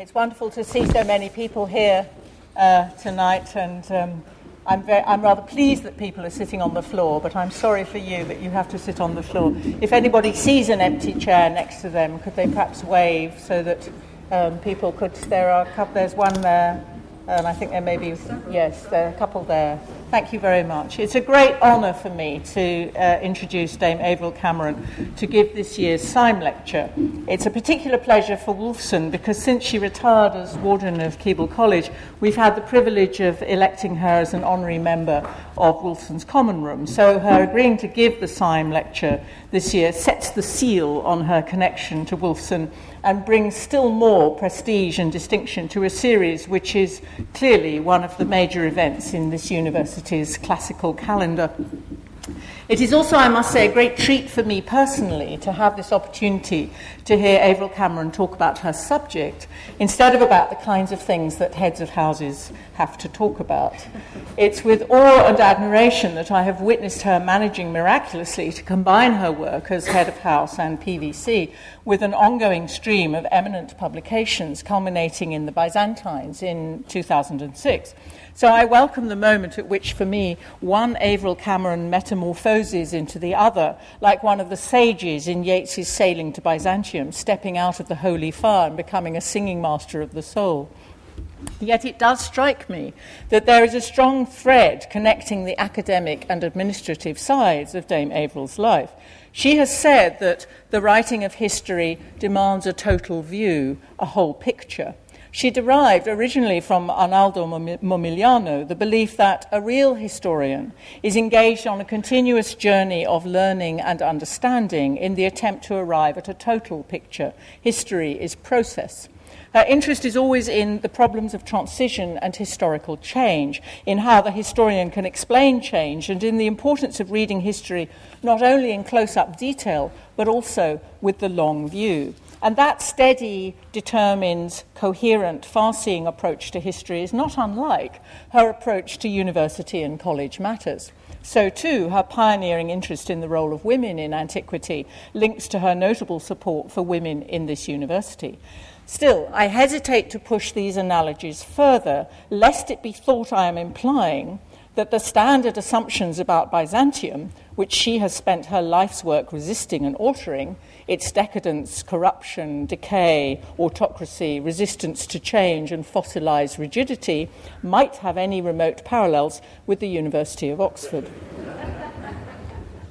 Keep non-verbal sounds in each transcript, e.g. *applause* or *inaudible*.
It's wonderful to see so many people here uh, tonight, and um, I'm, very, I'm rather pleased that people are sitting on the floor, but I'm sorry for you that you have to sit on the floor. If anybody sees an empty chair next to them, could they perhaps wave so that um, people could? There are a couple, there's one there, and I think there may be, yes, there are a couple there. Thank you very much. It's a great honour for me to uh, introduce Dame Averil Cameron to give this year's Syme Lecture. It's a particular pleasure for Wolfson because since she retired as Warden of Keble College, we've had the privilege of electing her as an honorary member of Wolfson's Common Room. So her agreeing to give the Syme Lecture this year sets the seal on her connection to Wolfson and brings still more prestige and distinction to a series which is clearly one of the major events in this university's classical calendar. It is also, I must say, a great treat for me personally to have this opportunity to hear Averil Cameron talk about her subject instead of about the kinds of things that heads of houses have to talk about. It's with awe and admiration that I have witnessed her managing miraculously to combine her work as head of house and PVC with an ongoing stream of eminent publications culminating in the Byzantines in 2006. So I welcome the moment at which, for me, one Averil Cameron metamorphoses into the other, like one of the sages in Yeats's Sailing to Byzantium, stepping out of the holy fire and becoming a singing master of the soul. Yet it does strike me that there is a strong thread connecting the academic and administrative sides of Dame Averil's life. She has said that the writing of history demands a total view, a whole picture. She derived originally from Arnaldo Momigliano the belief that a real historian is engaged on a continuous journey of learning and understanding in the attempt to arrive at a total picture. History is process. Her interest is always in the problems of transition and historical change, in how the historian can explain change, and in the importance of reading history not only in close up detail, but also with the long view. And that steady, determined, coherent, far seeing approach to history is not unlike her approach to university and college matters. So, too, her pioneering interest in the role of women in antiquity links to her notable support for women in this university. Still, I hesitate to push these analogies further, lest it be thought I am implying that the standard assumptions about Byzantium, which she has spent her life's work resisting and altering, its decadence, corruption, decay, autocracy, resistance to change, and fossilized rigidity might have any remote parallels with the University of Oxford.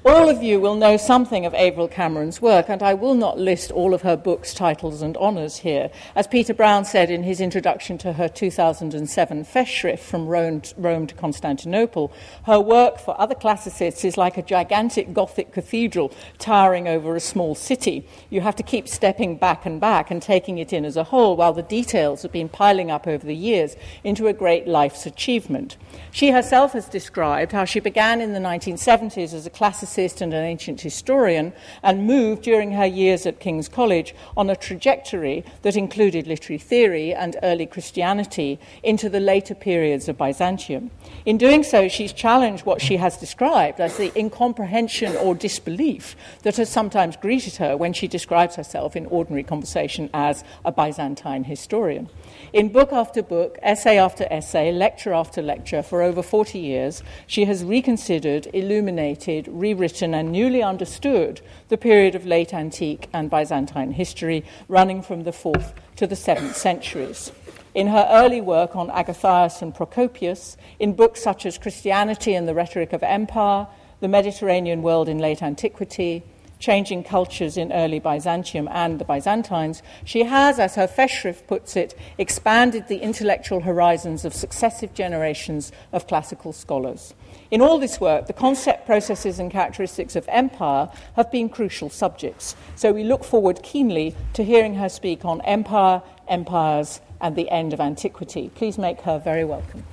All of you will know something of Averil Cameron's work, and I will not list all of her books, titles, and honours here. As Peter Brown said in his introduction to her 2007 Festschrift from Rome, Rome to Constantinople, her work for other classicists is like a gigantic Gothic cathedral towering over a small city. You have to keep stepping back and back and taking it in as a whole, while the details have been piling up over the years into a great life's achievement. She herself has described how she began in the 1970s as a classicist and an ancient historian and moved during her years at King's College on a trajectory that included literary theory and early Christianity into the later periods of Byzantium. In doing so, she's challenged what she has described as the incomprehension or disbelief that has sometimes greeted her when she describes herself in ordinary conversation as a Byzantine historian. In book after book, essay after essay, lecture after lecture, for over 40 years, she has reconsidered, illuminated, rewritten, and newly understood the period of late antique and Byzantine history running from the 4th to the 7th centuries. In her early work on Agathias and Procopius, in books such as Christianity and the Rhetoric of Empire, The Mediterranean World in Late Antiquity, changing cultures in early Byzantium and the Byzantines, she has, as her Festschrift puts it, expanded the intellectual horizons of successive generations of classical scholars. In all this work, the concept, processes, and characteristics of empire have been crucial subjects. So we look forward keenly to hearing her speak on empire, empires, and the end of antiquity. Please make her very welcome.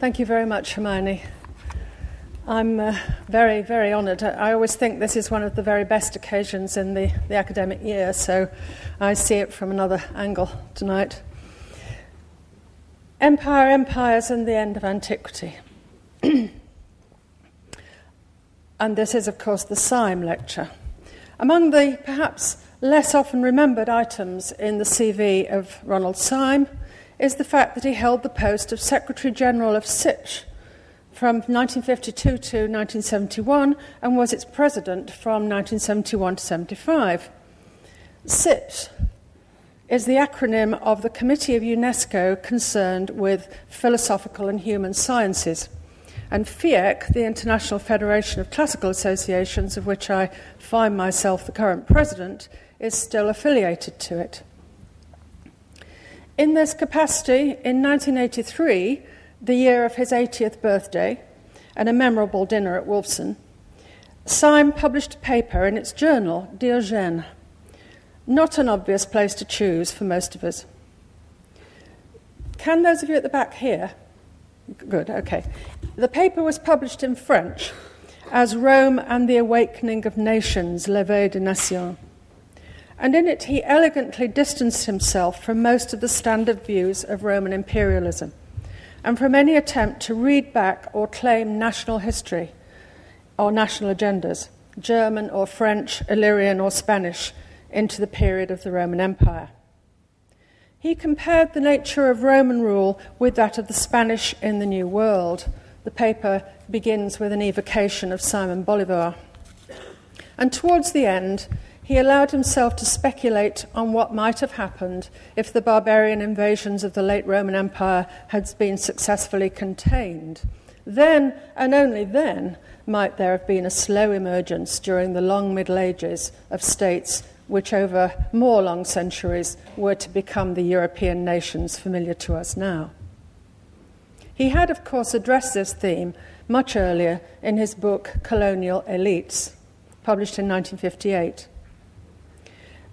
Thank you very much, Hermione. I'm uh, very, very honoured. I always think this is one of the very best occasions in the, the academic year, so I see it from another angle tonight. Empire, Empires, and the End of Antiquity. *clears throat* and this is, of course, the Syme lecture. Among the perhaps less often remembered items in the CV of Ronald Syme is the fact that he held the post of Secretary General of CIPSH from 1952 to 1971 and was its president from 1971 to 75. CIPSH is the acronym of the Committee of UNESCO concerned with philosophical and human sciences. And FIEC, the International Federation of Classical Associations, of which I find myself the current president, is still affiliated to it. In this capacity, in 1983, the year of his 80th birthday, and a memorable dinner at Wolfson, Syme published a paper in its journal, Diogène. Not an obvious place to choose for most of us. Can those of you at the back hear? Good, okay. The paper was published in French as Rome and the Awakening of Nations, L'éveil des Nations. And in it, he elegantly distanced himself from most of the standard views of Roman imperialism and from any attempt to read back or claim national history or national agendas, German or French, Illyrian or Spanish, into the period of the Roman Empire. He compared the nature of Roman rule with that of the Spanish in the New World. The paper begins with an evocation of Simon Bolivar. And towards the end, he allowed himself to speculate on what might have happened if the barbarian invasions of the late Roman Empire had been successfully contained. Then, and only then, might there have been a slow emergence during the long Middle Ages of states which, over more long centuries, were to become the European nations familiar to us now. He had, of course, addressed this theme much earlier in his book Colonial Elites, published in 1958.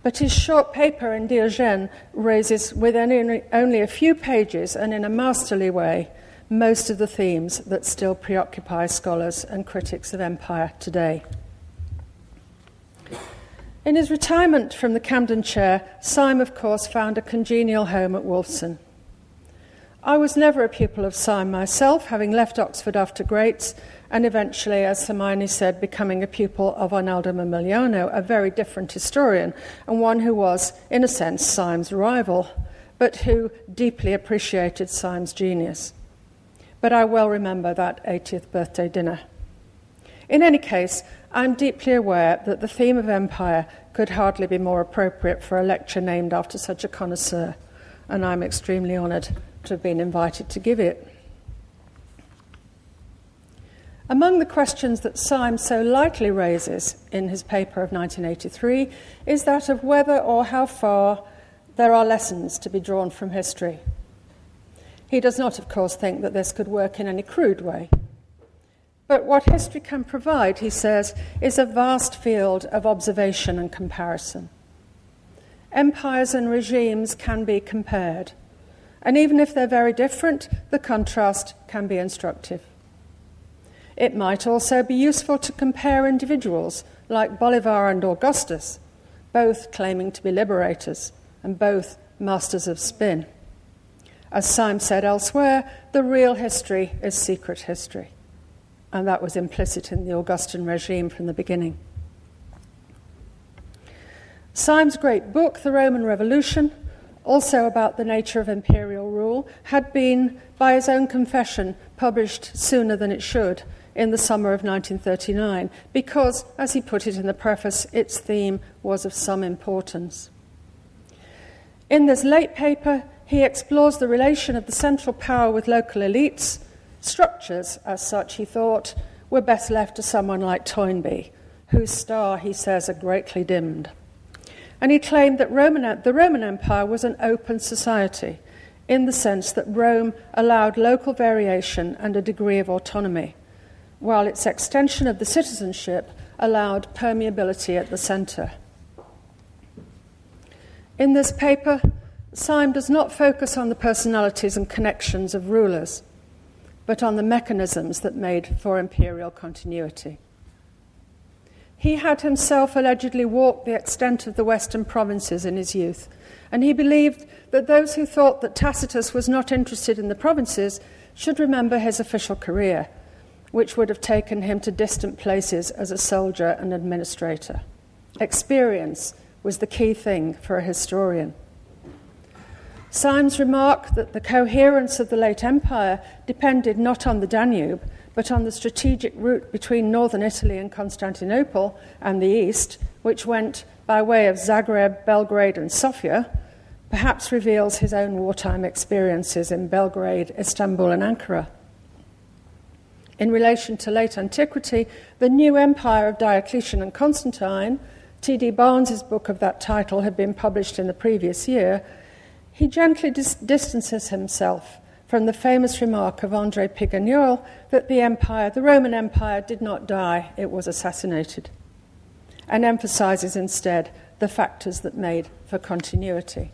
But his short paper in Diogène raises, within only a few pages and in a masterly way, most of the themes that still preoccupy scholars and critics of empire today. In his retirement from the Camden Chair, Syme, of course, found a congenial home at Wolfson. I was never a pupil of Syme myself, having left Oxford after Greats and eventually, as Hermione said, becoming a pupil of Arnaldo Momigliano, a very different historian, and one who was, in a sense, Syme's rival, but who deeply appreciated Syme's genius. But I well remember that 80th birthday dinner. In any case, I'm deeply aware that the theme of empire could hardly be more appropriate for a lecture named after such a connoisseur, and I'm extremely honoured to have been invited to give it. Among the questions that Syme so lightly raises in his paper of 1983 is that of whether or how far there are lessons to be drawn from history. He does not, of course, think that this could work in any crude way. But what history can provide, he says, is a vast field of observation and comparison. Empires and regimes can be compared, and even if they're very different, the contrast can be instructive. It might also be useful to compare individuals like Bolivar and Augustus, both claiming to be liberators and both masters of spin. As Syme said elsewhere, the real history is secret history. And that was implicit in the Augustan regime from the beginning. Syme's great book, The Roman Revolution, also about the nature of imperial rule, had been, by his own confession, published sooner than it should in the summer of 1939 because, as he put it in the preface, its theme was of some importance. In this late paper, he explores the relation of the central power with local elites. Structures, as such, he thought, were best left to someone like Toynbee, whose star, he says, are greatly dimmed. And he claimed that Roman, the Roman Empire was an open society in the sense that Rome allowed local variation and a degree of autonomy while its extension of the citizenship allowed permeability at the centre. In this paper, Syme does not focus on the personalities and connections of rulers, but on the mechanisms that made for imperial continuity. He had himself allegedly walked the extent of the western provinces in his youth, and he believed that those who thought that Tacitus was not interested in the provinces should remember his official career, which would have taken him to distant places as a soldier and administrator. Experience was the key thing for a historian. Symes remarked that the coherence of the late empire depended not on the Danube, but on the strategic route between northern Italy and Constantinople and the east, which went by way of Zagreb, Belgrade, and Sofia, perhaps reveals his own wartime experiences in Belgrade, Istanbul, and Ankara. In relation to late antiquity, the new empire of Diocletian and Constantine, T.D. Barnes's book of that title had been published in the previous year, he gently dis- distances himself from the famous remark of Andre Piganiol that the empire, the Roman Empire, did not die, it was assassinated, and emphasizes instead the factors that made for continuity.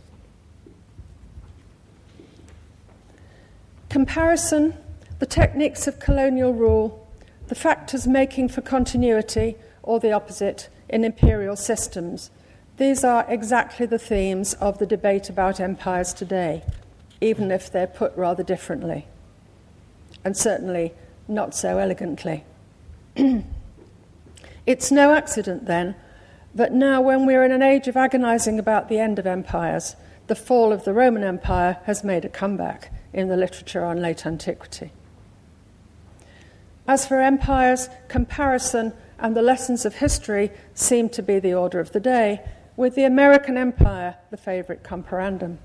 Comparison, the techniques of colonial rule, the factors making for continuity, or the opposite, in imperial systems. These are exactly the themes of the debate about empires today even if they're put rather differently, and certainly not so elegantly. *clears throat* it's no accident, then, that now, when we're in an age of agonizing about the end of empires, the fall of the Roman Empire has made a comeback in the literature on late antiquity. As for empires, comparison and the lessons of history seem to be the order of the day, with the American Empire the favourite comparandum.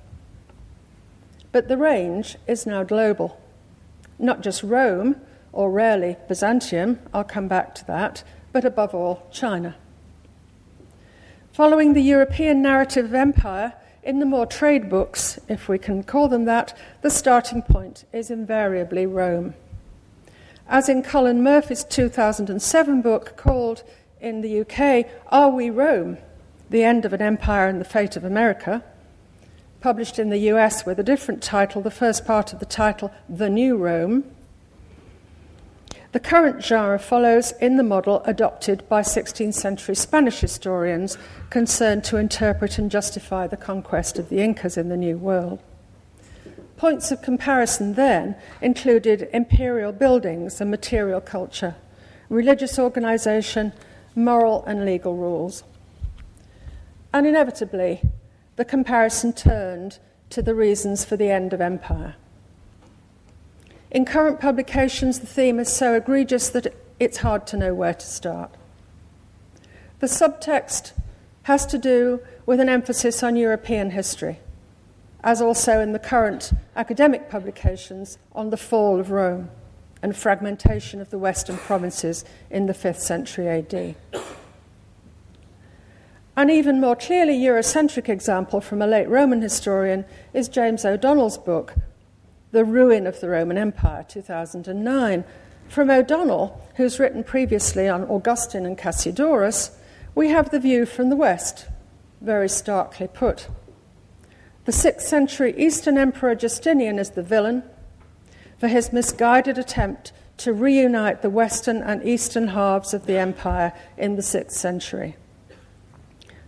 But the range is now global. Not just Rome, or rarely Byzantium, I'll come back to that, but above all, China. Following the European narrative of empire, in the more trade books, if we can call them that, the starting point is invariably Rome. As in Cullen Murphy's 2007 book called in the UK, Are We Rome? The End of an Empire and the Fate of America, published in the US with a different title, the first part of the title, The New Rome. The current genre follows in the model adopted by 16th century Spanish historians concerned to interpret and justify the conquest of the Incas in the New World. Points of comparison then included imperial buildings and material culture, religious organization, moral and legal rules. And inevitably, the comparison turned to the reasons for the end of empire. In current publications, the theme is so egregious that it's hard to know where to start. The subtext has to do with an emphasis on European history, as also in the current academic publications on the fall of Rome and fragmentation of the Western provinces in the 5th century AD. An even more clearly Eurocentric example from a late Roman historian is James O'Donnell's book, The Ruin of the Roman Empire, 2009. From O'Donnell, who's written previously on Augustine and Cassiodorus, we have the view from the West, very starkly put. The 6th century Eastern Emperor Justinian is the villain for his misguided attempt to reunite the Western and Eastern halves of the empire in the 6th century.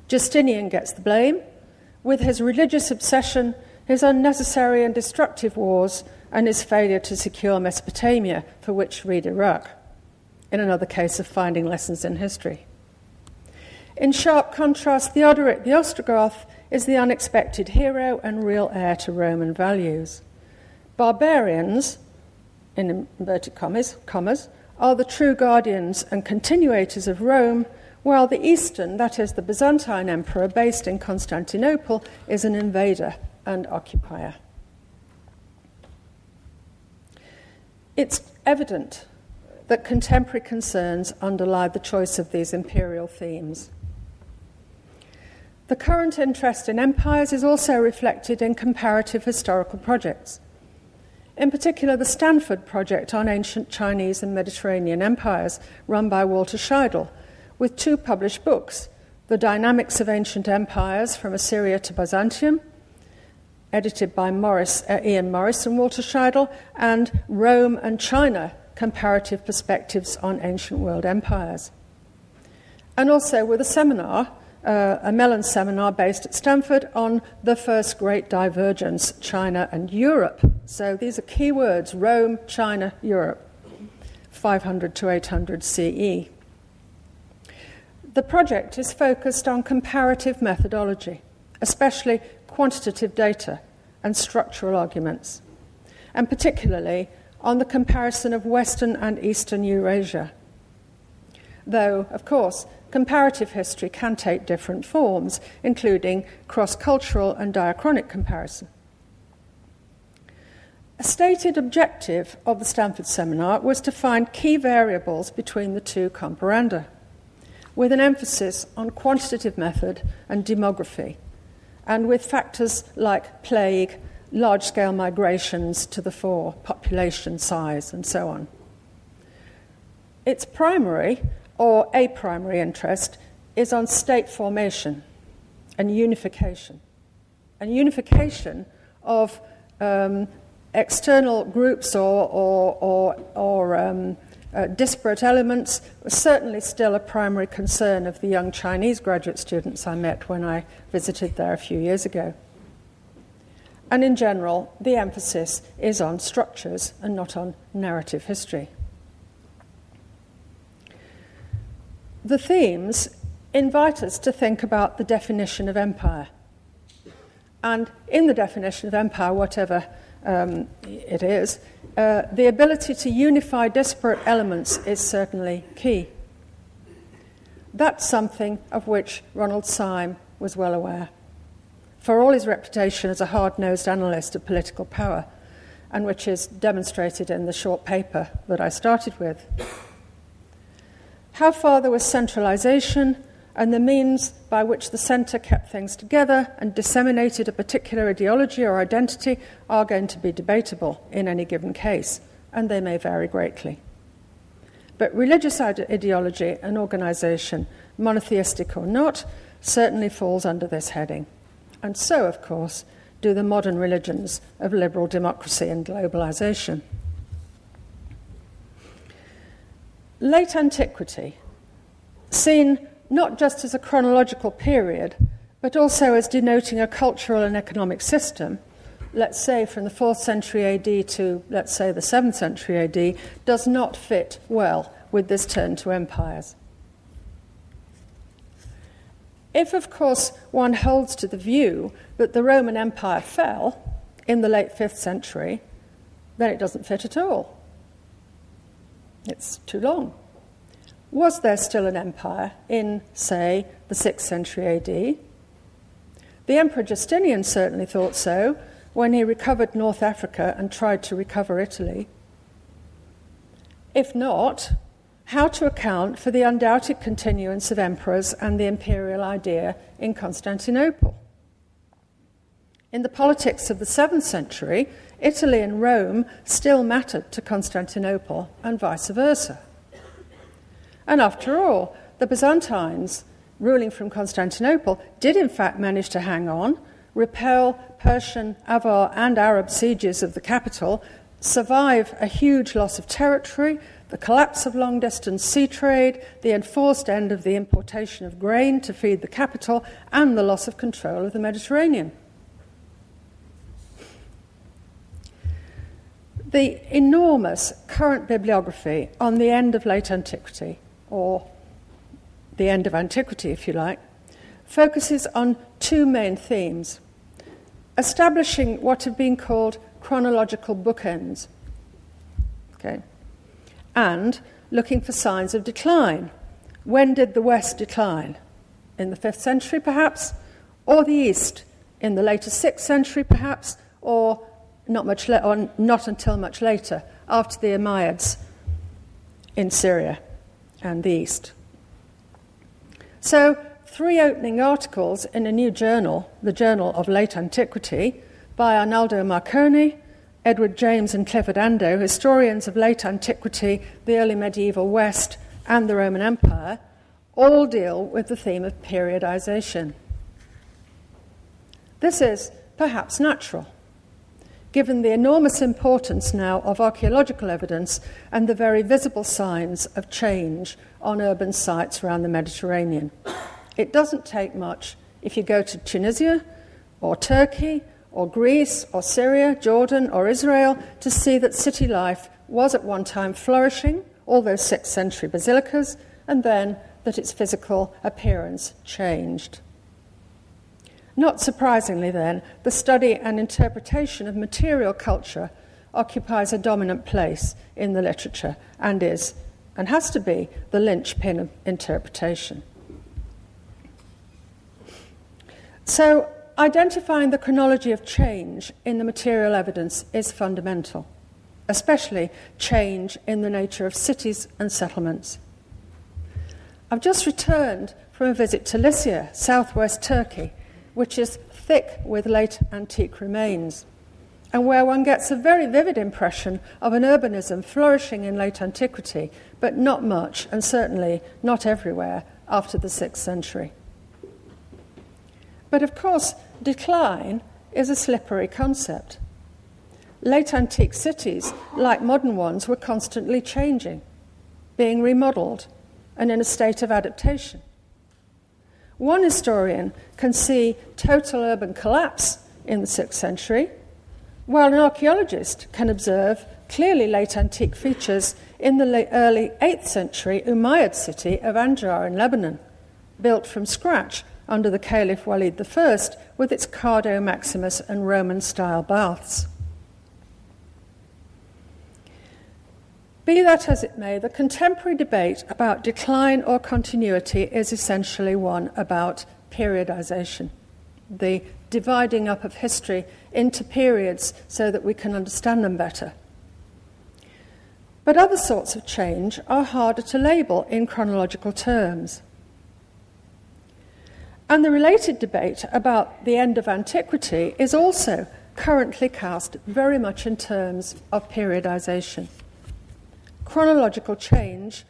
Justinian gets the blame, with his religious obsession, his unnecessary and destructive wars, and his failure to secure Mesopotamia, for which read Iraq, in another case of finding lessons in history. In sharp contrast, Theodoric the Ostrogoth is the unexpected hero and real heir to Roman values. Barbarians, in inverted commas, commas are the true guardians and continuators of Rome while the Eastern, that is, the Byzantine emperor based in Constantinople, is an invader and occupier. It's evident that contemporary concerns underlie the choice of these imperial themes. The current interest in empires is also reflected in comparative historical projects. In particular, the Stanford Project on ancient Chinese and Mediterranean empires, run by Walter Scheidel, with two published books The Dynamics of Ancient Empires from Assyria to Byzantium, edited by Morris, uh, Ian Morris and Walter Scheidel, and Rome and China Comparative Perspectives on Ancient World Empires. and also with a seminar, uh, a Mellon seminar based at Stanford on the first great divergence, China and Europe. So these are key words Rome, China, Europe, 500 to 800 CE. The project is focused on comparative methodology, especially quantitative data and structural arguments, and particularly on the comparison of Western and Eastern Eurasia. Though, of course, comparative history can take different forms, including cross cultural and diachronic comparison. A stated objective of the Stanford seminar was to find key variables between the two comparanda with an emphasis on quantitative method and demography, and with factors like plague, large scale migrations to the fore, population size, and so on. Its primary or a primary interest is on state formation and unification, and unification of um, external groups or, or, or, or um, uh, disparate elements was certainly still a primary concern of the young Chinese graduate students I met when I visited there a few years ago. And in general, the emphasis is on structures and not on narrative history. The themes invite us to think about the definition of empire. And in the definition of empire, whatever um, it is, uh, the ability to unify disparate elements is certainly key. That's something of which Ronald Syme was well aware. For all his reputation as a hard nosed analyst of political power, and which is demonstrated in the short paper that I started with. How far there was centralization and the means by which the centre kept things together and disseminated a particular ideology or identity are going to be debatable in any given case, and they may vary greatly. But religious ideology and organisation, monotheistic or not, certainly falls under this heading. And so, of course, do the modern religions of liberal democracy and globalisation. Late antiquity, seen not just as a chronological period, but also as denoting a cultural and economic system, let's say from the 4th century AD to, let's say, the 7th century AD, does not fit well with this turn to empires. If, of course, one holds to the view that the Roman Empire fell in the late 5th century, then it doesn't fit at all. It's too long was there still an empire in, say, the 6th century AD? The Emperor Justinian certainly thought so when he recovered North Africa and tried to recover Italy. If not, how to account for the undoubted continuance of emperors and the imperial idea in Constantinople? In the politics of the 7th century, Italy and Rome still mattered to Constantinople and vice versa. And after all, the Byzantines, ruling from Constantinople, did in fact manage to hang on, repel Persian, Avar, and Arab sieges of the capital, survive a huge loss of territory, the collapse of long distance sea trade, the enforced end of the importation of grain to feed the capital, and the loss of control of the Mediterranean. The enormous current bibliography on the end of late antiquity or the end of antiquity, if you like, focuses on two main themes establishing what have been called chronological bookends, okay, and looking for signs of decline. When did the West decline? In the 5th century, perhaps, or the East in the later 6th century, perhaps, or not, much la- or not until much later, after the Umayyads in Syria and the East. So, three opening articles in a new journal, the Journal of Late Antiquity, by Arnaldo Marcone, Edward James, and Clifford Ando, historians of late antiquity, the early medieval West, and the Roman Empire, all deal with the theme of periodization. This is perhaps natural, given the enormous importance now of archaeological evidence and the very visible signs of change on urban sites around the Mediterranean. It doesn't take much if you go to Tunisia or Turkey or Greece or Syria, Jordan or Israel to see that city life was at one time flourishing, all those 6th century basilicas, and then that its physical appearance changed. Not surprisingly, then, the study and interpretation of material culture occupies a dominant place in the literature and is, and has to be, the linchpin of interpretation. So, identifying the chronology of change in the material evidence is fundamental, especially change in the nature of cities and settlements. I've just returned from a visit to Lycia, southwest Turkey which is thick with late antique remains, and where one gets a very vivid impression of an urbanism flourishing in late antiquity, but not much, and certainly not everywhere, after the 6th century. But of course, decline is a slippery concept. Late antique cities, like modern ones, were constantly changing, being remodeled, and in a state of adaptation. One historian can see total urban collapse in the 6th century, while an archaeologist can observe clearly late antique features in the early 8th century Umayyad city of Anjar in Lebanon, built from scratch under the Caliph Walid I with its Cardo Maximus and Roman style baths. Be that as it may, the contemporary debate about decline or continuity is essentially one about periodization, the dividing up of history into periods so that we can understand them better. But other sorts of change are harder to label in chronological terms. And the related debate about the end of antiquity is also currently cast very much in terms of periodization chronological change,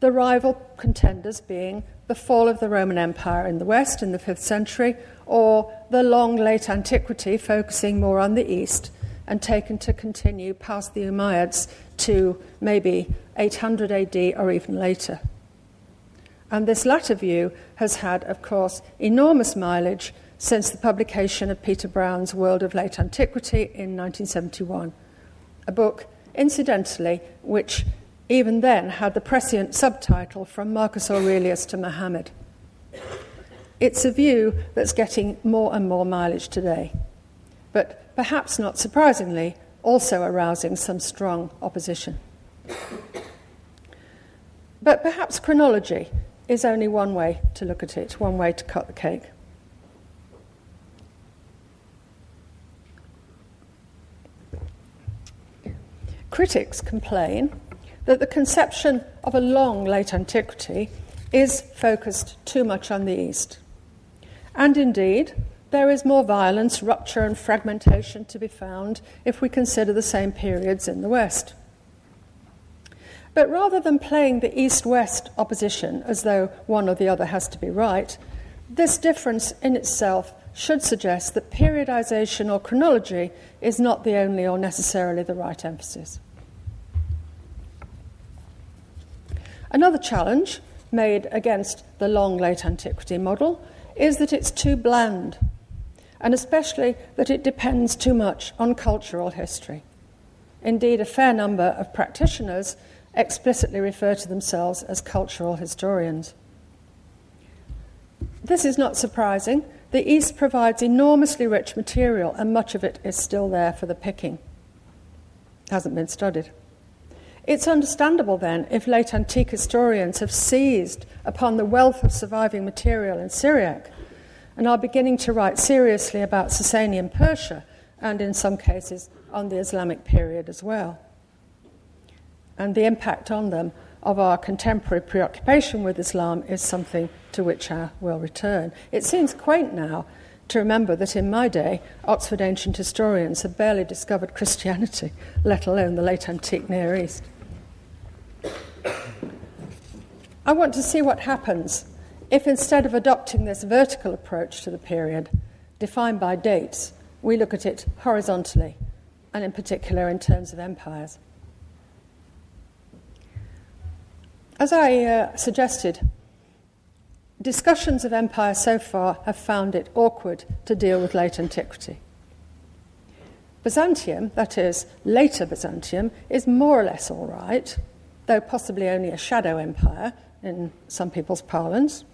the rival contenders being the fall of the Roman Empire in the West in the 5th century, or the long late antiquity, focusing more on the East and taken to continue past the Umayyads to maybe 800 AD or even later. And this latter view has had, of course, enormous mileage since the publication of Peter Brown's World of Late Antiquity in 1971, a book incidentally, which even then had the prescient subtitle From Marcus Aurelius to Muhammad. It's a view that's getting more and more mileage today, but perhaps not surprisingly, also arousing some strong opposition. But perhaps chronology is only one way to look at it, one way to cut the cake. Critics complain that the conception of a long late antiquity is focused too much on the East. And indeed, there is more violence, rupture, and fragmentation to be found if we consider the same periods in the West. But rather than playing the East West opposition as though one or the other has to be right, this difference in itself should suggest that periodization or chronology is not the only or necessarily the right emphasis. Another challenge made against the long late antiquity model is that it's too bland, and especially that it depends too much on cultural history. Indeed, a fair number of practitioners explicitly refer to themselves as cultural historians. This is not surprising. The East provides enormously rich material, and much of it is still there for the picking. It Hasn't been studied. It's understandable then if late antique historians have seized upon the wealth of surviving material in Syriac and are beginning to write seriously about Sasanian Persia and, in some cases, on the Islamic period as well. And the impact on them of our contemporary preoccupation with Islam is something to which I will return. It seems quaint now to remember that in my day, Oxford ancient historians had barely discovered Christianity, *laughs* let alone the late antique Near East. I want to see what happens if instead of adopting this vertical approach to the period, defined by dates, we look at it horizontally and in particular in terms of empires. As I uh, suggested, discussions of empire so far have found it awkward to deal with late antiquity. Byzantium, that is, later Byzantium, is more or less all right, though possibly only a shadow empire in some people's parlance.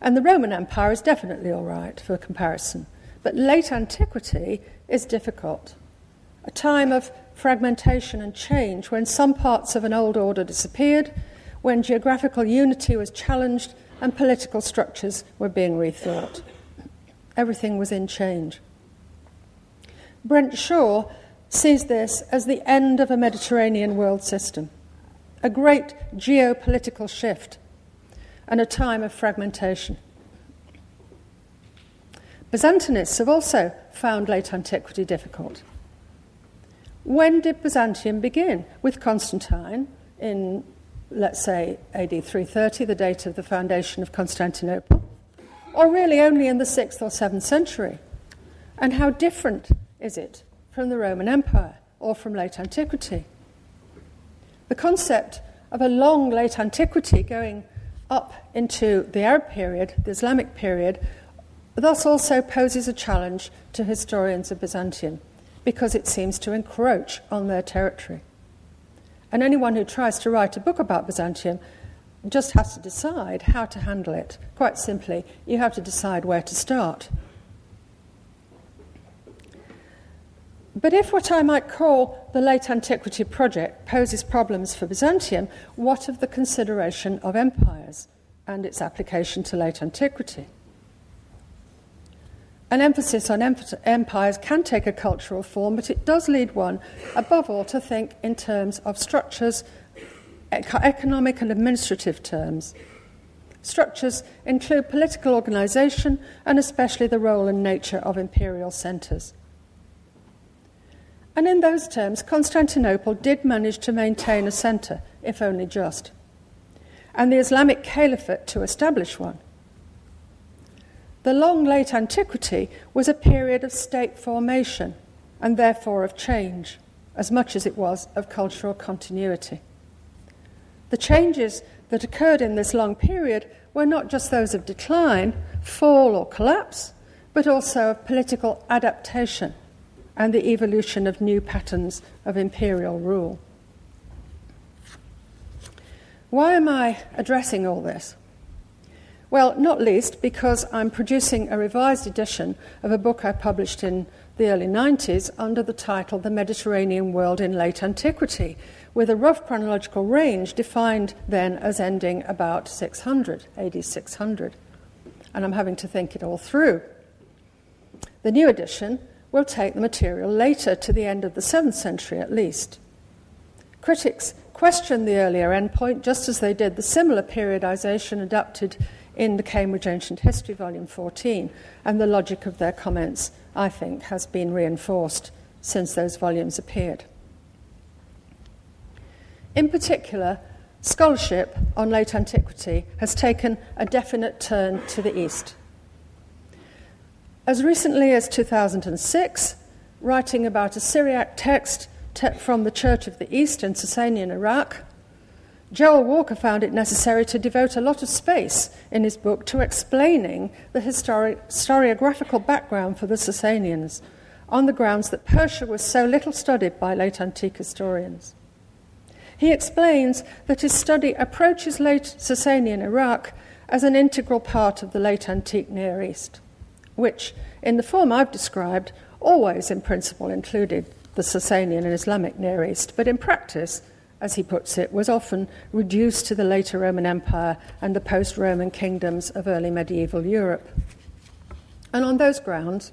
And the Roman Empire is definitely all right for comparison. But late antiquity is difficult. A time of fragmentation and change when some parts of an old order disappeared, when geographical unity was challenged and political structures were being rethought. Everything was in change. Brent Shaw sees this as the end of a Mediterranean world system, a great geopolitical shift, and a time of fragmentation. Byzantinists have also found late antiquity difficult. When did Byzantium begin? With Constantine in, let's say, AD 330, the date of the foundation of Constantinople, or really only in the 6th or 7th century? And how different is it from the Roman Empire or from late antiquity? The concept of a long late antiquity going up into the Arab period, the Islamic period, thus also poses a challenge to historians of Byzantium because it seems to encroach on their territory. And anyone who tries to write a book about Byzantium just has to decide how to handle it. Quite simply, you have to decide where to start. But if what I might call the late antiquity project poses problems for Byzantium, what of the consideration of empires and its application to late antiquity? An emphasis on empires can take a cultural form, but it does lead one, above all, to think in terms of structures, economic and administrative terms. Structures include political organisation and especially the role and nature of imperial centres. And in those terms, Constantinople did manage to maintain a centre, if only just, and the Islamic Caliphate to establish one. The long late antiquity was a period of state formation and therefore of change, as much as it was of cultural continuity. The changes that occurred in this long period were not just those of decline, fall, or collapse, but also of political adaptation and the evolution of new patterns of imperial rule. Why am I addressing all this? Well, not least because I'm producing a revised edition of a book I published in the early 90s under the title The Mediterranean World in Late Antiquity, with a rough chronological range defined then as ending about 600, AD 600. And I'm having to think it all through. The new edition will take the material later to the end of the 7th century at least. Critics question the earlier endpoint just as they did the similar periodization adapted in the Cambridge Ancient History, Volume 14, and the logic of their comments, I think, has been reinforced since those volumes appeared. In particular, scholarship on late antiquity has taken a definite turn to the east. As recently as 2006, writing about a Syriac text from the Church of the East in Sasanian Iraq, Joel Walker found it necessary to devote a lot of space in his book to explaining the histori- historiographical background for the Sasanians on the grounds that Persia was so little studied by late antique historians. He explains that his study approaches late Sasanian Iraq as an integral part of the late antique Near East, which, in the form I've described, always in principle included the Sasanian and Islamic Near East, but in practice as he puts it, was often reduced to the later Roman Empire and the post Roman kingdoms of early medieval Europe. And on those grounds,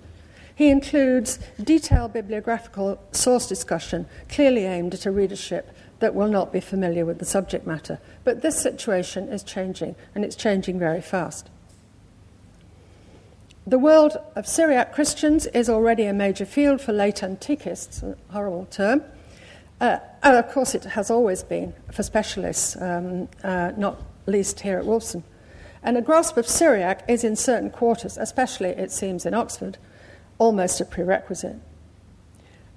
he includes detailed bibliographical source discussion clearly aimed at a readership that will not be familiar with the subject matter. But this situation is changing, and it's changing very fast. The world of Syriac Christians is already a major field for late antiquists, a horrible term, uh, and of course, it has always been for specialists, um, uh, not least here at Wolfson. And a grasp of Syriac is in certain quarters, especially it seems in Oxford, almost a prerequisite.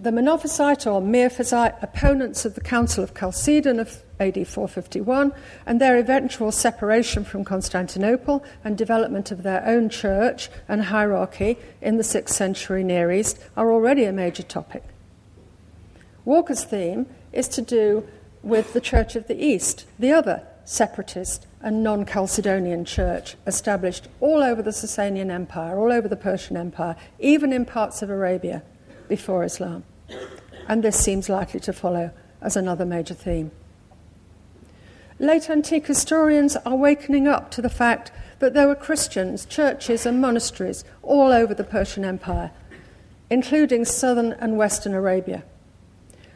The Monophysite or Miaphysite opponents of the Council of Chalcedon of AD 451 and their eventual separation from Constantinople and development of their own church and hierarchy in the 6th century Near East are already a major topic. Walker's theme is to do with the Church of the East, the other separatist and non Chalcedonian church established all over the Sasanian Empire, all over the Persian Empire, even in parts of Arabia before Islam. And this seems likely to follow as another major theme. Late antique historians are wakening up to the fact that there were Christians, churches, and monasteries all over the Persian Empire, including southern and western Arabia,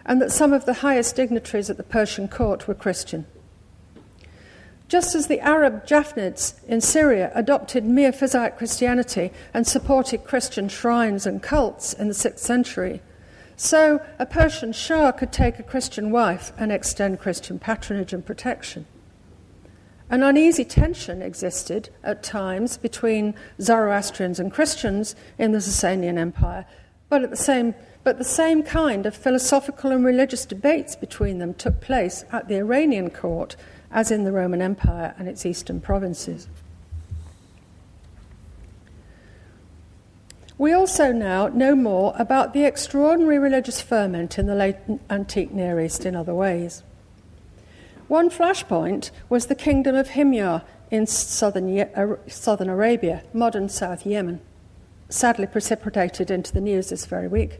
and that some of the highest dignitaries at the Persian court were Christian. Just as the Arab Jafnids in Syria adopted Miaphysite Christianity and supported Christian shrines and cults in the 6th century, so a Persian Shah could take a Christian wife and extend Christian patronage and protection. An uneasy tension existed at times between Zoroastrians and Christians in the Sasanian Empire, but, at the same, but the same kind of philosophical and religious debates between them took place at the Iranian court as in the Roman Empire and its eastern provinces. We also now know more about the extraordinary religious ferment in the late antique Near East in other ways. One flashpoint was the kingdom of Himyar in southern, uh, southern Arabia, modern South Yemen, sadly precipitated into the news this very week.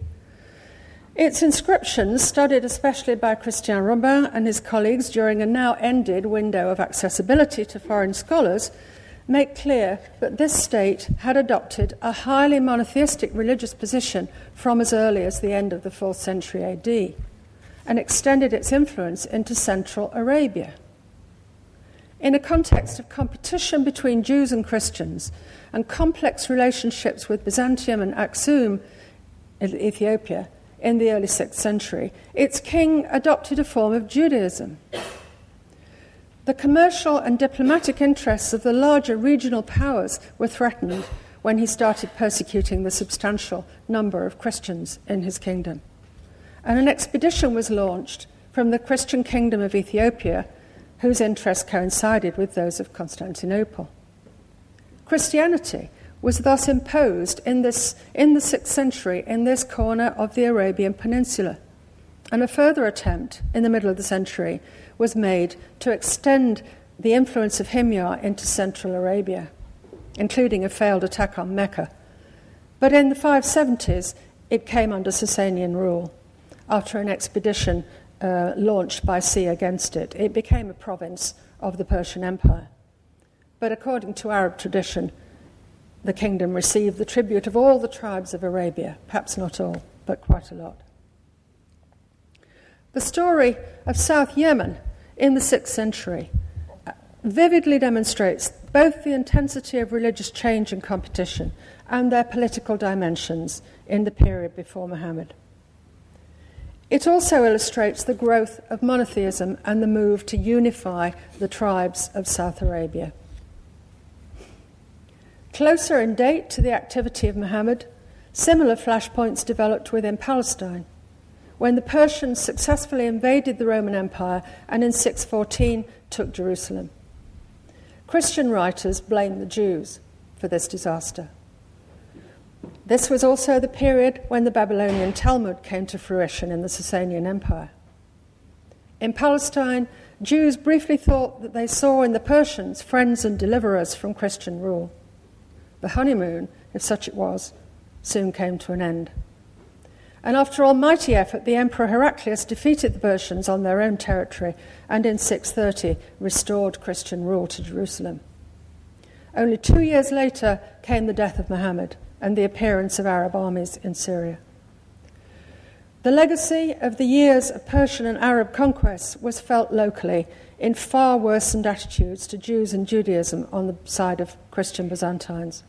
Its inscriptions, studied especially by Christian Robin and his colleagues during a now ended window of accessibility to foreign scholars, make clear that this state had adopted a highly monotheistic religious position from as early as the end of the 4th century AD and extended its influence into central Arabia. In a context of competition between Jews and Christians and complex relationships with Byzantium and Aksum in Ethiopia, in the early 6th century, its king adopted a form of Judaism. The commercial and diplomatic interests of the larger regional powers were threatened when he started persecuting the substantial number of Christians in his kingdom. And an expedition was launched from the Christian kingdom of Ethiopia, whose interests coincided with those of Constantinople. Christianity was thus imposed in, this, in the 6th century in this corner of the Arabian Peninsula. And a further attempt in the middle of the century was made to extend the influence of Himyar into central Arabia, including a failed attack on Mecca. But in the 570s, it came under Sasanian rule after an expedition uh, launched by sea against it. It became a province of the Persian Empire. But according to Arab tradition, the kingdom received the tribute of all the tribes of Arabia, perhaps not all, but quite a lot. The story of South Yemen in the 6th century uh, vividly demonstrates both the intensity of religious change and competition and their political dimensions in the period before Muhammad. It also illustrates the growth of monotheism and the move to unify the tribes of South Arabia. Closer in date to the activity of Muhammad, similar flashpoints developed within Palestine, when the Persians successfully invaded the Roman Empire and in 614 took Jerusalem. Christian writers blame the Jews for this disaster. This was also the period when the Babylonian Talmud came to fruition in the Sasanian Empire. In Palestine, Jews briefly thought that they saw in the Persians friends and deliverers from Christian rule. The honeymoon, if such it was, soon came to an end. And after almighty effort, the Emperor Heraclius defeated the Persians on their own territory and in 630 restored Christian rule to Jerusalem. Only two years later came the death of Muhammad and the appearance of Arab armies in Syria. The legacy of the years of Persian and Arab conquests was felt locally in far worsened attitudes to Jews and Judaism on the side of Christian Byzantines.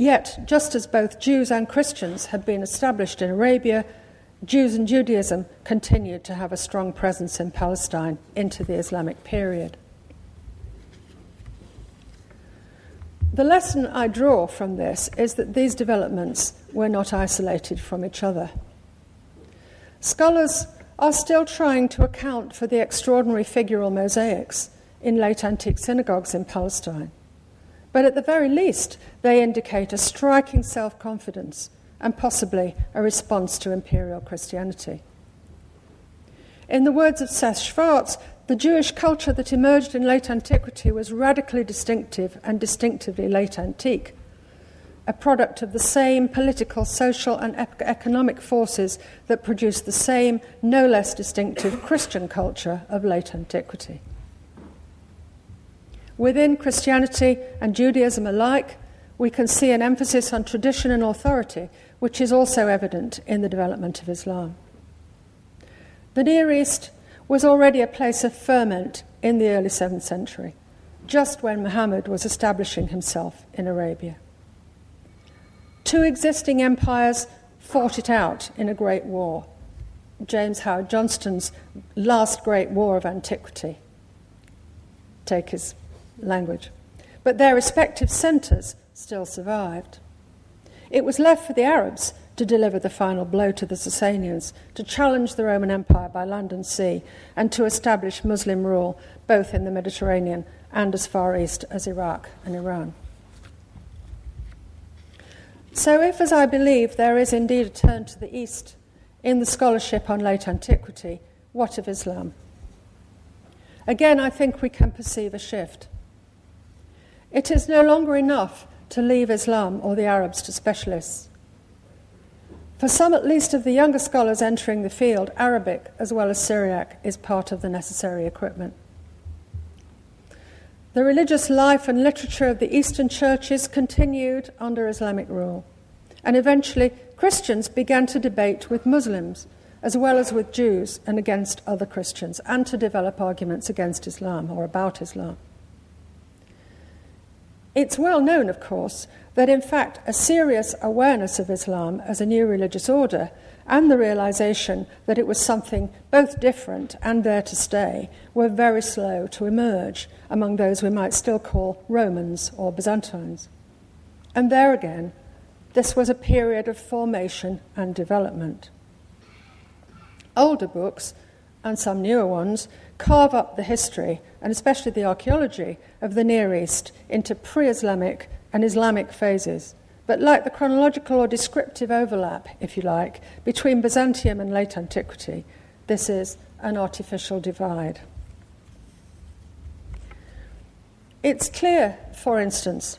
Yet, just as both Jews and Christians had been established in Arabia, Jews and Judaism continued to have a strong presence in Palestine into the Islamic period. The lesson I draw from this is that these developments were not isolated from each other. Scholars are still trying to account for the extraordinary figural mosaics in late antique synagogues in Palestine. But at the very least, they indicate a striking self confidence and possibly a response to imperial Christianity. In the words of Seth Schwartz, the Jewish culture that emerged in late antiquity was radically distinctive and distinctively late antique, a product of the same political, social, and economic forces that produced the same, no less distinctive Christian culture of late antiquity. Within Christianity and Judaism alike, we can see an emphasis on tradition and authority, which is also evident in the development of Islam. The Near East was already a place of ferment in the early 7th century, just when Muhammad was establishing himself in Arabia. Two existing empires fought it out in a great war, James Howard Johnston's last great war of antiquity. Take his language. But their respective centres still survived. It was left for the Arabs to deliver the final blow to the Sasanians, to challenge the Roman Empire by land and sea, and to establish Muslim rule both in the Mediterranean and as far east as Iraq and Iran. So, if, as I believe, there is indeed a turn to the east in the scholarship on late antiquity, what of Islam? Again, I think we can perceive a shift. It is no longer enough to leave Islam or the Arabs to specialists. For some, at least, of the younger scholars entering the field, Arabic as well as Syriac is part of the necessary equipment. The religious life and literature of the Eastern churches continued under Islamic rule, and eventually Christians began to debate with Muslims as well as with Jews and against other Christians, and to develop arguments against Islam or about Islam. It's well known, of course, that in fact a serious awareness of Islam as a new religious order and the realization that it was something both different and there to stay were very slow to emerge among those we might still call Romans or Byzantines. And there again, this was a period of formation and development. Older books, and some newer ones, carve up the history, and especially the archaeology, of the Near East into pre Islamic and Islamic phases. But like the chronological or descriptive overlap, if you like, between Byzantium and late antiquity, this is an artificial divide. It's clear, for instance,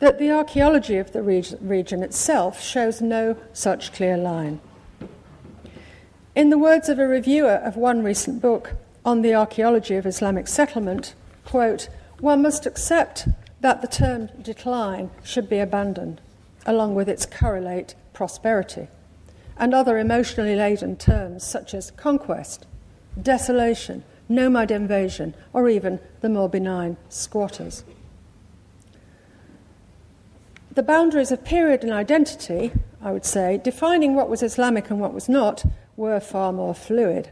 that the archaeology of the region itself shows no such clear line. In the words of a reviewer of one recent book on the archaeology of Islamic settlement, quote, one must accept that the term decline should be abandoned, along with its correlate prosperity, and other emotionally laden terms such as conquest, desolation, nomad invasion, or even the more benign squatters. The boundaries of period and identity, I would say, defining what was Islamic and what was not, were far more fluid.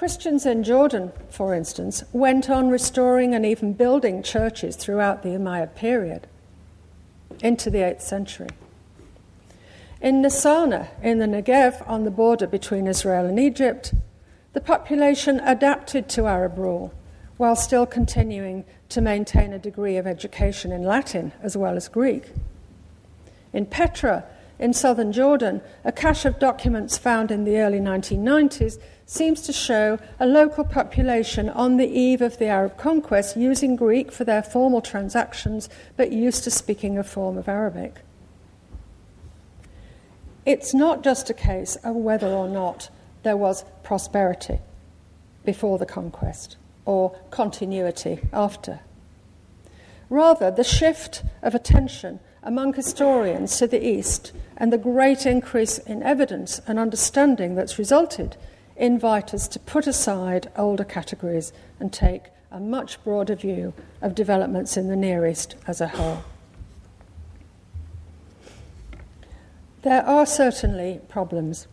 Christians in Jordan, for instance, went on restoring and even building churches throughout the Umayyad period into the 8th century. In Nessana, in the Negev, on the border between Israel and Egypt, the population adapted to Arab rule while still continuing to maintain a degree of education in Latin as well as Greek. In Petra, in southern Jordan, a cache of documents found in the early 1990s seems to show a local population on the eve of the Arab conquest using Greek for their formal transactions, but used to speaking a form of Arabic. It's not just a case of whether or not there was prosperity before the conquest or continuity after. Rather, the shift of attention among historians to the East and the great increase in evidence and understanding that's resulted invite us to put aside older categories and take a much broader view of developments in the Near East as a whole. There are certainly problems.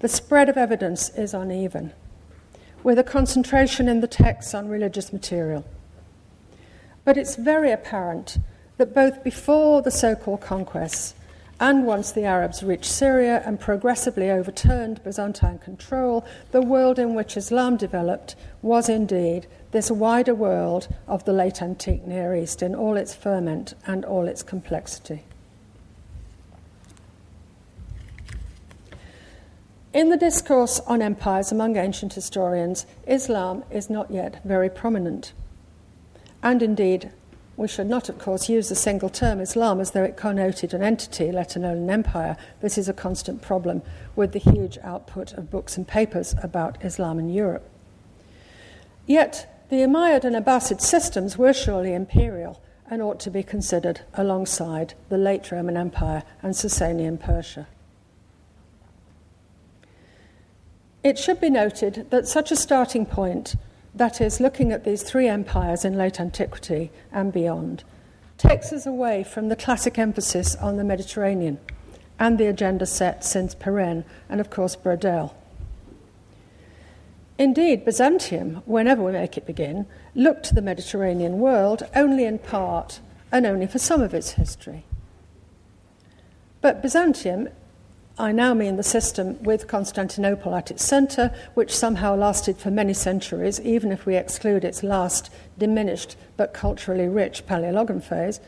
The spread of evidence is uneven, with a concentration in the texts on religious material. But it's very apparent that both before the so called conquests and once the Arabs reached Syria and progressively overturned Byzantine control, the world in which Islam developed was indeed this wider world of the late antique Near East in all its ferment and all its complexity. In the discourse on empires among ancient historians, Islam is not yet very prominent. And indeed, we should not, of course, use the single term Islam as though it connoted an entity, let alone an empire. This is a constant problem with the huge output of books and papers about Islam in Europe. Yet, the Umayyad and Abbasid systems were surely imperial and ought to be considered alongside the late Roman Empire and Sasanian Persia. It should be noted that such a starting point that is, looking at these three empires in late antiquity and beyond, takes us away from the classic emphasis on the Mediterranean and the agenda set since Pirenne and, of course, Braudel. Indeed, Byzantium, whenever we make it begin, looked to the Mediterranean world only in part and only for some of its history. But Byzantium I now mean the system with Constantinople at its centre, which somehow lasted for many centuries, even if we exclude its last diminished but culturally rich Paleologan phase,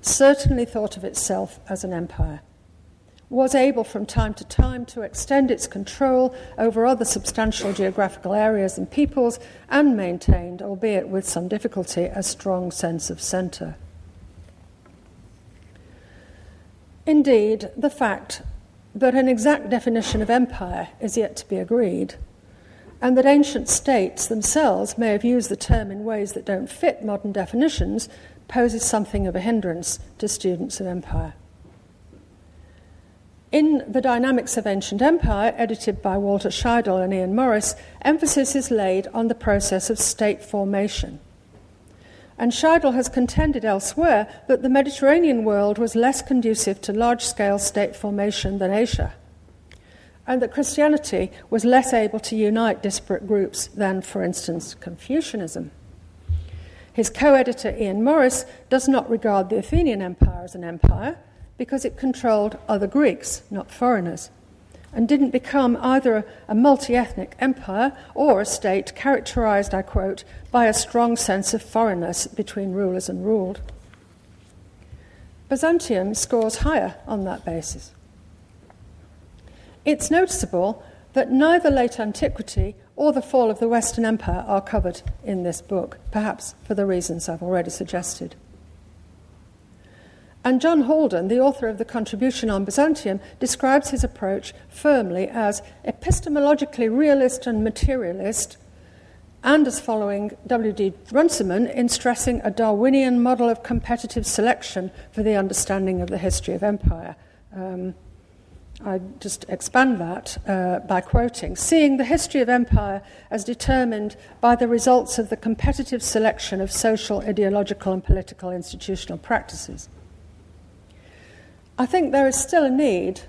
certainly thought of itself as an empire. Was able from time to time to extend its control over other substantial geographical areas and peoples, and maintained, albeit with some difficulty, a strong sense of centre. Indeed, the fact but an exact definition of empire is yet to be agreed, and that ancient states themselves may have used the term in ways that don't fit modern definitions poses something of a hindrance to students of empire. In The Dynamics of Ancient Empire, edited by Walter Scheidel and Ian Morris, emphasis is laid on the process of state formation – and Scheidel has contended elsewhere that the Mediterranean world was less conducive to large scale state formation than Asia, and that Christianity was less able to unite disparate groups than, for instance, Confucianism. His co editor Ian Morris does not regard the Athenian Empire as an empire because it controlled other Greeks, not foreigners and didn't become either a multi ethnic empire or a state characterized, I quote, by a strong sense of foreignness between rulers and ruled. Byzantium scores higher on that basis. It's noticeable that neither late antiquity or the fall of the Western Empire are covered in this book, perhaps for the reasons I've already suggested. And John Haldon, the author of the contribution on Byzantium, describes his approach firmly as epistemologically realist and materialist, and as following W.G. Runciman in stressing a Darwinian model of competitive selection for the understanding of the history of empire. Um, I just expand that uh, by quoting Seeing the history of empire as determined by the results of the competitive selection of social, ideological, and political institutional practices. I think there is still a need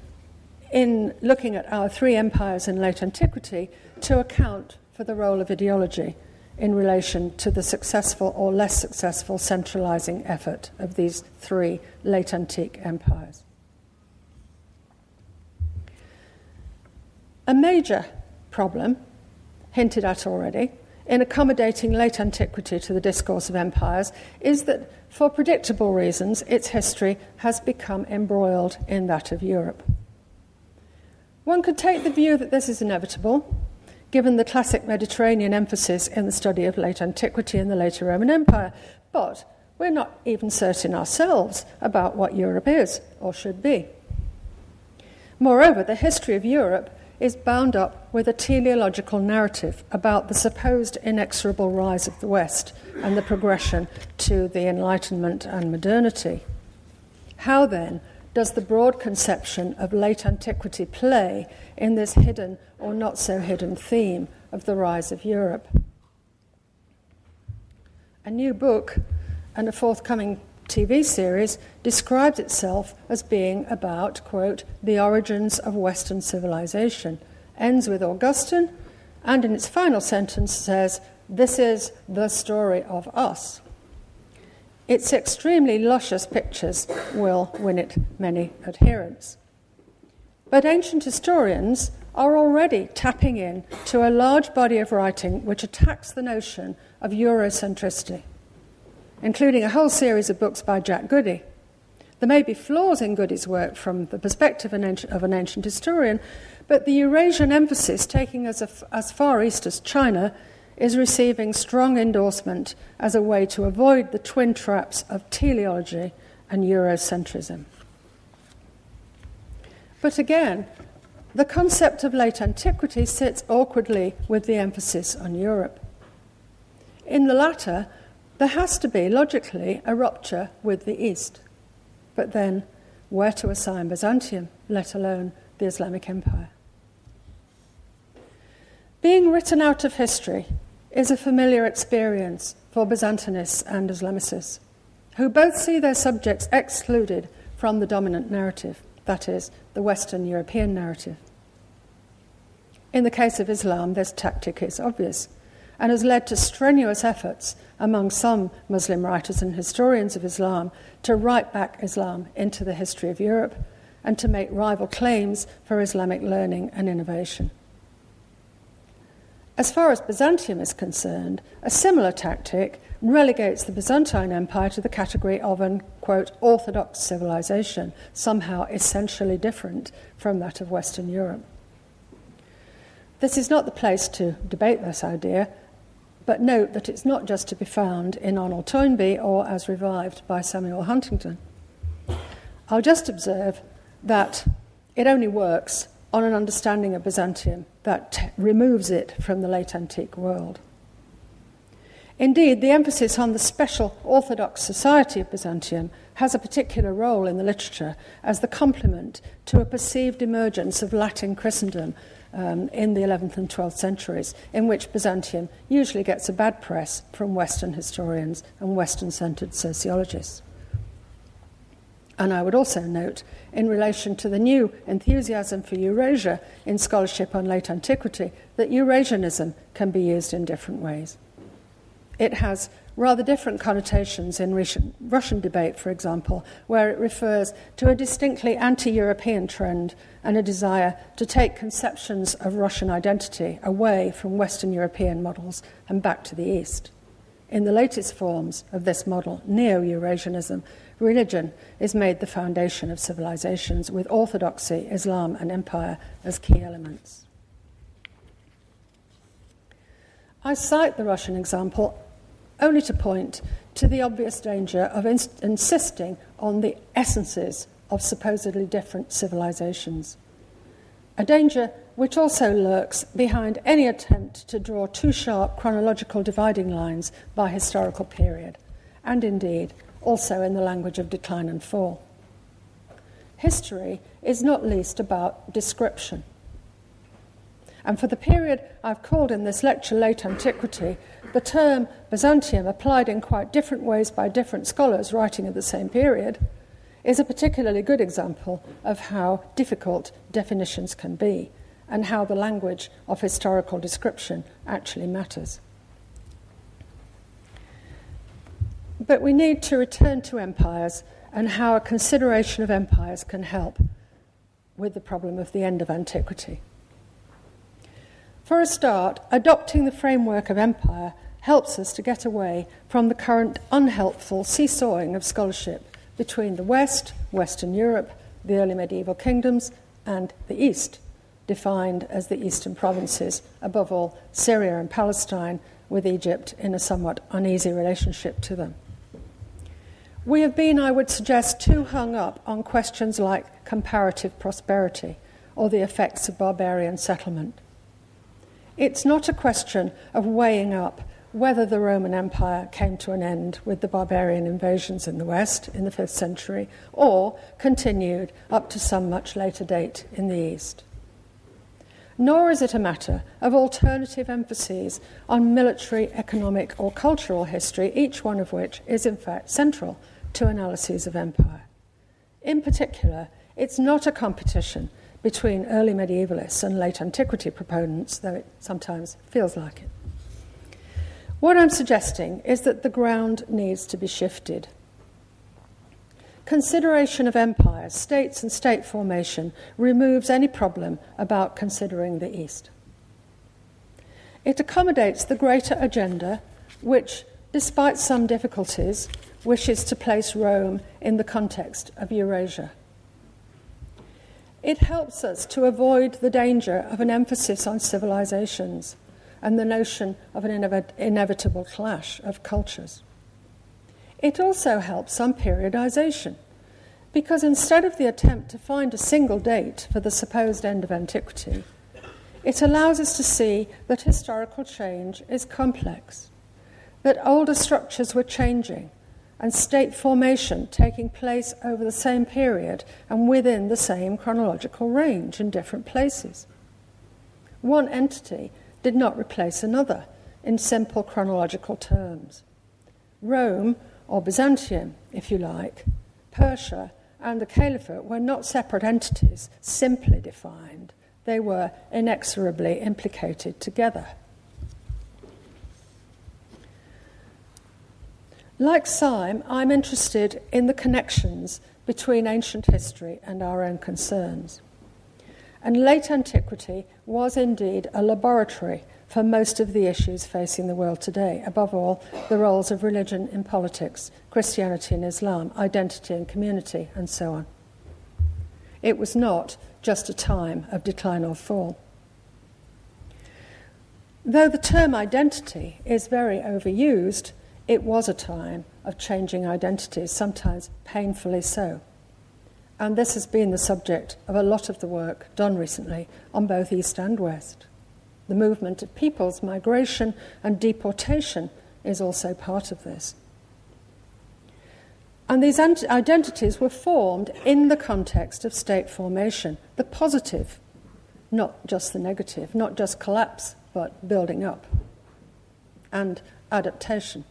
in looking at our three empires in late antiquity to account for the role of ideology in relation to the successful or less successful centralizing effort of these three late antique empires. A major problem, hinted at already, in accommodating late antiquity to the discourse of empires is that, for predictable reasons, its history has become embroiled in that of Europe. One could take the view that this is inevitable, given the classic Mediterranean emphasis in the study of late antiquity and the later Roman Empire, but we're not even certain ourselves about what Europe is or should be. Moreover, the history of Europe is bound up with a teleological narrative about the supposed inexorable rise of the West and the progression to the Enlightenment and modernity. How then does the broad conception of late antiquity play in this hidden or not so hidden theme of the rise of Europe? A new book and a forthcoming TV series describes itself as being about, quote, the origins of Western civilization, ends with Augustine, and in its final sentence says, This is the story of us. Its extremely luscious pictures will win it many adherents. But ancient historians are already tapping in to a large body of writing which attacks the notion of Eurocentricity, including a whole series of books by Jack Goody. There may be flaws in Goody's work from the perspective of an ancient historian, but the Eurasian emphasis, taking us as far east as China, is receiving strong endorsement as a way to avoid the twin traps of teleology and Eurocentrism. But again, the concept of late antiquity sits awkwardly with the emphasis on Europe. In the latter, there has to be, logically, a rupture with the East. But then, where to assign Byzantium, let alone the Islamic Empire? Being written out of history is a familiar experience for Byzantinists and Islamicists, who both see their subjects excluded from the dominant narrative, that is, the Western European narrative. In the case of Islam, this tactic is obvious and has led to strenuous efforts among some Muslim writers and historians of Islam to write back Islam into the history of Europe and to make rival claims for Islamic learning and innovation. As far as Byzantium is concerned, a similar tactic relegates the Byzantine Empire to the category of an, quote, orthodox civilization, somehow essentially different from that of Western Europe. This is not the place to debate this idea, but note that it's not just to be found in Arnold Toynbee or as revived by Samuel Huntington. I'll just observe that it only works on an understanding of Byzantium that removes it from the late antique world. Indeed, the emphasis on the special Orthodox society of Byzantium has a particular role in the literature as the complement to a perceived emergence of Latin Christendom um, in the 11th and 12th centuries, in which Byzantium usually gets a bad press from Western historians and Western centered sociologists. And I would also note, in relation to the new enthusiasm for Eurasia in scholarship on late antiquity, that Eurasianism can be used in different ways. It has rather different connotations in Russian debate, for example, where it refers to a distinctly anti European trend and a desire to take conceptions of Russian identity away from Western European models and back to the East. In the latest forms of this model, Neo Eurasianism, religion is made the foundation of civilizations, with orthodoxy, Islam, and empire as key elements. I cite the Russian example only to point to the obvious danger of ins- insisting on the essences of supposedly different civilizations. A danger which also lurks behind any attempt to draw too sharp chronological dividing lines by historical period, and indeed also in the language of decline and fall. History is not least about description. And for the period I've called in this lecture late antiquity, the term Byzantium, applied in quite different ways by different scholars writing at the same period, is a particularly good example of how difficult definitions can be and how the language of historical description actually matters. But we need to return to empires and how a consideration of empires can help with the problem of the end of antiquity. For a start, adopting the framework of empire helps us to get away from the current unhelpful seesawing of scholarship between the West, Western Europe, the early medieval kingdoms, and the East, defined as the eastern provinces, above all Syria and Palestine, with Egypt in a somewhat uneasy relationship to them. We have been, I would suggest, too hung up on questions like comparative prosperity or the effects of barbarian settlement. It's not a question of weighing up whether the Roman Empire came to an end with the barbarian invasions in the West in the 5th century or continued up to some much later date in the East. Nor is it a matter of alternative emphases on military, economic, or cultural history, each one of which is in fact central to analyses of empire. In particular, it's not a competition between early medievalists and late antiquity proponents, though it sometimes feels like it. What I'm suggesting is that the ground needs to be shifted. Consideration of empires, states, and state formation removes any problem about considering the East. It accommodates the greater agenda, which, despite some difficulties, wishes to place Rome in the context of Eurasia. It helps us to avoid the danger of an emphasis on civilizations and the notion of an inevitable clash of cultures. It also helps on periodization, because instead of the attempt to find a single date for the supposed end of antiquity, it allows us to see that historical change is complex, that older structures were changing, and state formation taking place over the same period and within the same chronological range in different places. One entity did not replace another in simple chronological terms. Rome, or Byzantium, if you like, Persia, and the Caliphate were not separate entities, simply defined. They were inexorably implicated together. Like Syme, I'm interested in the connections between ancient history and our own concerns. And late antiquity was indeed a laboratory for most of the issues facing the world today, above all, the roles of religion in politics, Christianity and Islam, identity and community, and so on. It was not just a time of decline or fall. Though the term identity is very overused, it was a time of changing identities, sometimes painfully so. And this has been the subject of a lot of the work done recently on both East and West. The movement of peoples, migration, and deportation is also part of this. And these identities were formed in the context of state formation, the positive, not just the negative, not just collapse, but building up and adaptation.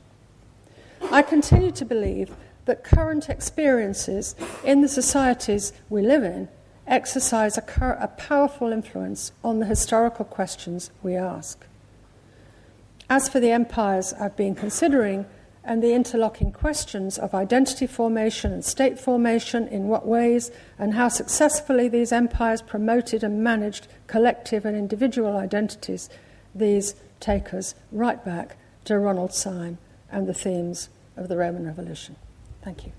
I continue to believe that current experiences in the societies we live in exercise a, cur- a, powerful influence on the historical questions we ask. As for the empires I've been considering and the interlocking questions of identity formation and state formation, in what ways, and how successfully these empires promoted and managed collective and individual identities, these take us right back to Ronald Syme and the themes of the Roman Revolution. Thank you.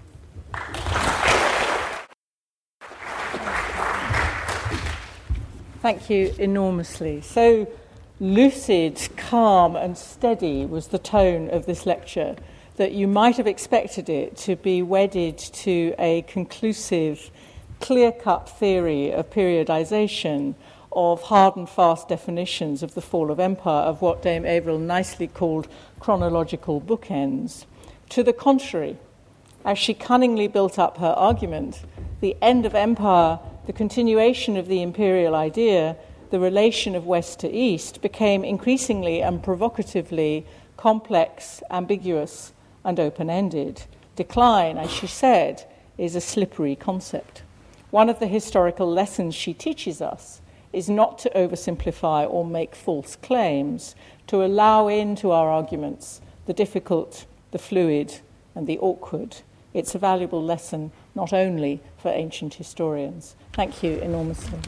Thank you enormously. So lucid, calm, and steady was the tone of this lecture that you might have expected it to be wedded to a conclusive, clear cut theory of periodization, of hard and fast definitions of the fall of empire, of what Dame Averil nicely called chronological bookends. To the contrary, as she cunningly built up her argument, the end of empire, the continuation of the imperial idea, the relation of West to East became increasingly and provocatively complex, ambiguous, and open ended. Decline, as she said, is a slippery concept. One of the historical lessons she teaches us is not to oversimplify or make false claims, to allow into our arguments the difficult the fluid, and the awkward. It's a valuable lesson not only for ancient historians. Thank you enormously.